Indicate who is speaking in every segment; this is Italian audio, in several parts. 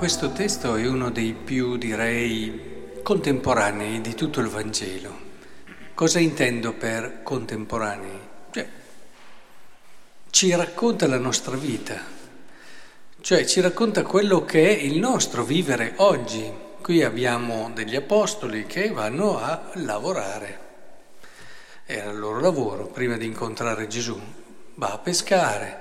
Speaker 1: questo testo è uno dei più, direi, contemporanei di tutto il Vangelo. Cosa intendo per contemporanei? Cioè, ci racconta la nostra vita, cioè ci racconta quello che è il nostro vivere oggi. Qui abbiamo degli apostoli che vanno a lavorare. Era il loro lavoro prima di incontrare Gesù. Va a pescare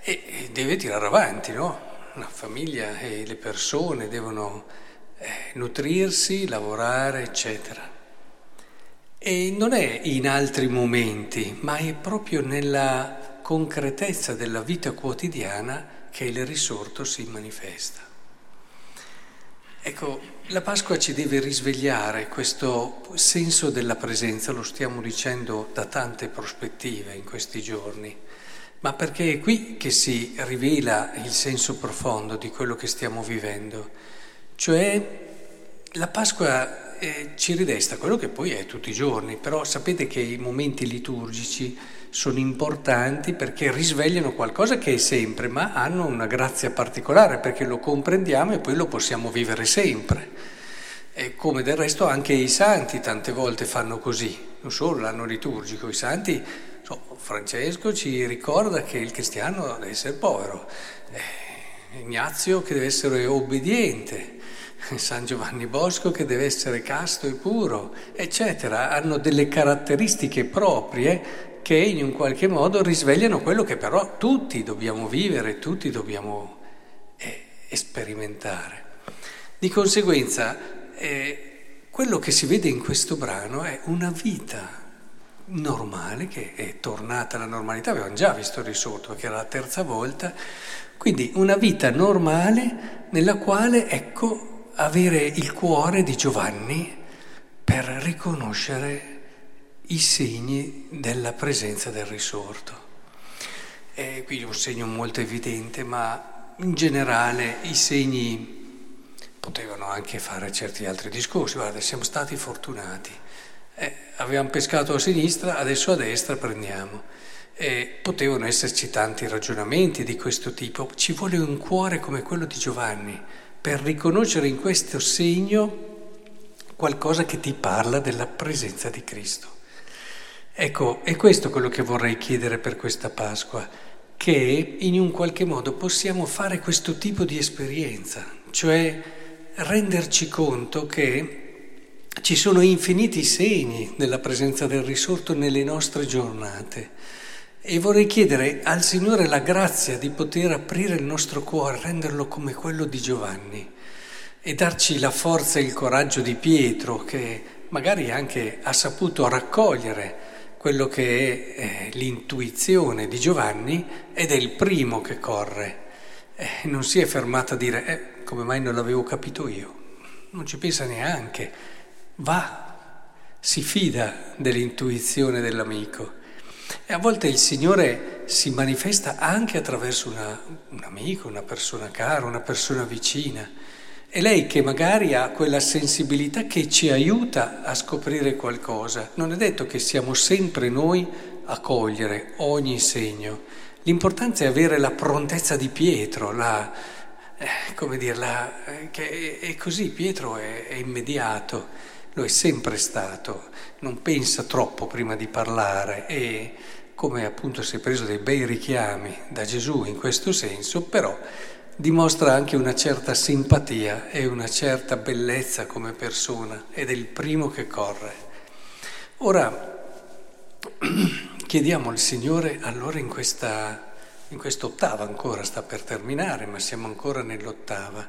Speaker 1: e deve tirare avanti, no? La famiglia e le persone devono eh, nutrirsi, lavorare, eccetera. E non è in altri momenti, ma è proprio nella concretezza della vita quotidiana che il risorto si manifesta. Ecco, la Pasqua ci deve risvegliare questo senso della presenza, lo stiamo dicendo da tante prospettive in questi giorni ma perché è qui che si rivela il senso profondo di quello che stiamo vivendo. Cioè la Pasqua eh, ci ridesta quello che poi è tutti i giorni, però sapete che i momenti liturgici sono importanti perché risvegliano qualcosa che è sempre, ma hanno una grazia particolare perché lo comprendiamo e poi lo possiamo vivere sempre. E come del resto anche i santi tante volte fanno così, non solo l'anno liturgico, i santi Francesco ci ricorda che il cristiano deve essere povero, eh, Ignazio che deve essere obbediente, San Giovanni Bosco che deve essere casto e puro, eccetera. Hanno delle caratteristiche proprie che in un qualche modo risvegliano quello che però tutti dobbiamo vivere, tutti dobbiamo eh, sperimentare. Di conseguenza, eh, quello che si vede in questo brano è una vita normale, che è tornata alla normalità, avevamo già visto il risorto perché era la terza volta, quindi una vita normale nella quale, ecco, avere il cuore di Giovanni per riconoscere i segni della presenza del risorto. E qui un segno molto evidente, ma in generale i segni potevano anche fare certi altri discorsi, guarda, siamo stati fortunati. Eh, avevamo pescato a sinistra, adesso a destra prendiamo. Eh, potevano esserci tanti ragionamenti di questo tipo. Ci vuole un cuore come quello di Giovanni per riconoscere in questo segno qualcosa che ti parla della presenza di Cristo. Ecco, è questo quello che vorrei chiedere per questa Pasqua, che in un qualche modo possiamo fare questo tipo di esperienza, cioè renderci conto che ci sono infiniti segni della presenza del risorto nelle nostre giornate e vorrei chiedere al Signore la grazia di poter aprire il nostro cuore, renderlo come quello di Giovanni e darci la forza e il coraggio di Pietro che magari anche ha saputo raccogliere quello che è eh, l'intuizione di Giovanni ed è il primo che corre. Eh, non si è fermato a dire eh, come mai non l'avevo capito io, non ci pensa neanche va, si fida dell'intuizione dell'amico. E a volte il Signore si manifesta anche attraverso una, un amico, una persona cara, una persona vicina. È lei che magari ha quella sensibilità che ci aiuta a scoprire qualcosa. Non è detto che siamo sempre noi a cogliere ogni segno. L'importante è avere la prontezza di Pietro, la, eh, come dirla, eh, che è, è, così, Pietro è, è immediato. Lo è sempre stato, non pensa troppo prima di parlare e come appunto si è preso dei bei richiami da Gesù in questo senso, però dimostra anche una certa simpatia e una certa bellezza come persona ed è il primo che corre. Ora chiediamo al Signore allora in questa, in quest'ottava ancora, sta per terminare, ma siamo ancora nell'ottava,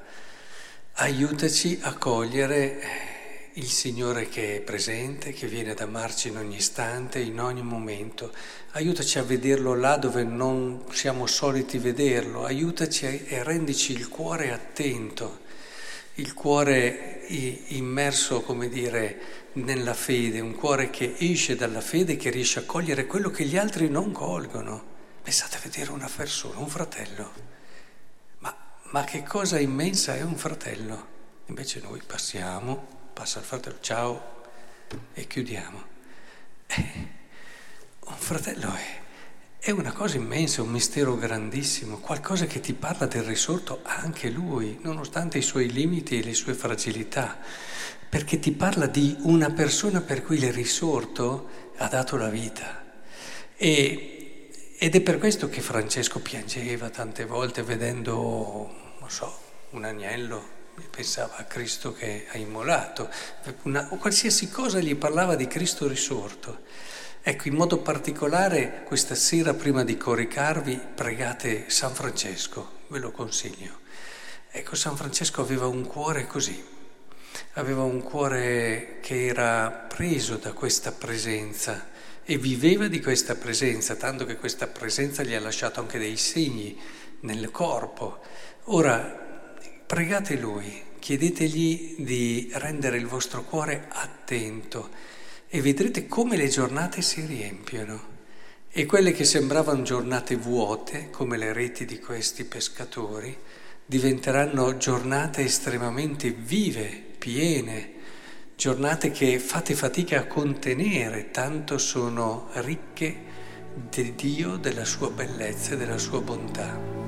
Speaker 1: aiutaci a cogliere il Signore che è presente, che viene ad amarci in ogni istante, in ogni momento. Aiutaci a vederlo là dove non siamo soliti vederlo, aiutaci e rendici il cuore attento, il cuore immerso, come dire, nella fede, un cuore che esce dalla fede, che riesce a cogliere quello che gli altri non colgono. Pensate a vedere una persona, un fratello. Ma, ma che cosa immensa è un fratello? Invece noi passiamo passa il fratello, ciao, e chiudiamo. Eh, un fratello è, è una cosa immensa, un mistero grandissimo, qualcosa che ti parla del risorto anche lui, nonostante i suoi limiti e le sue fragilità, perché ti parla di una persona per cui il risorto ha dato la vita. E, ed è per questo che Francesco piangeva tante volte vedendo, non so, un agnello, pensava a Cristo che ha immolato, una, qualsiasi cosa gli parlava di Cristo risorto. Ecco, in modo particolare questa sera prima di coricarvi pregate San Francesco, ve lo consiglio. Ecco, San Francesco aveva un cuore così, aveva un cuore che era preso da questa presenza e viveva di questa presenza, tanto che questa presenza gli ha lasciato anche dei segni nel corpo. Ora, pregate lui, chiedetegli di rendere il vostro cuore attento e vedrete come le giornate si riempiono. E quelle che sembravano giornate vuote, come le reti di questi pescatori, diventeranno giornate estremamente vive, piene, giornate che fate fatica a contenere, tanto sono ricche di Dio, della sua bellezza e della sua bontà.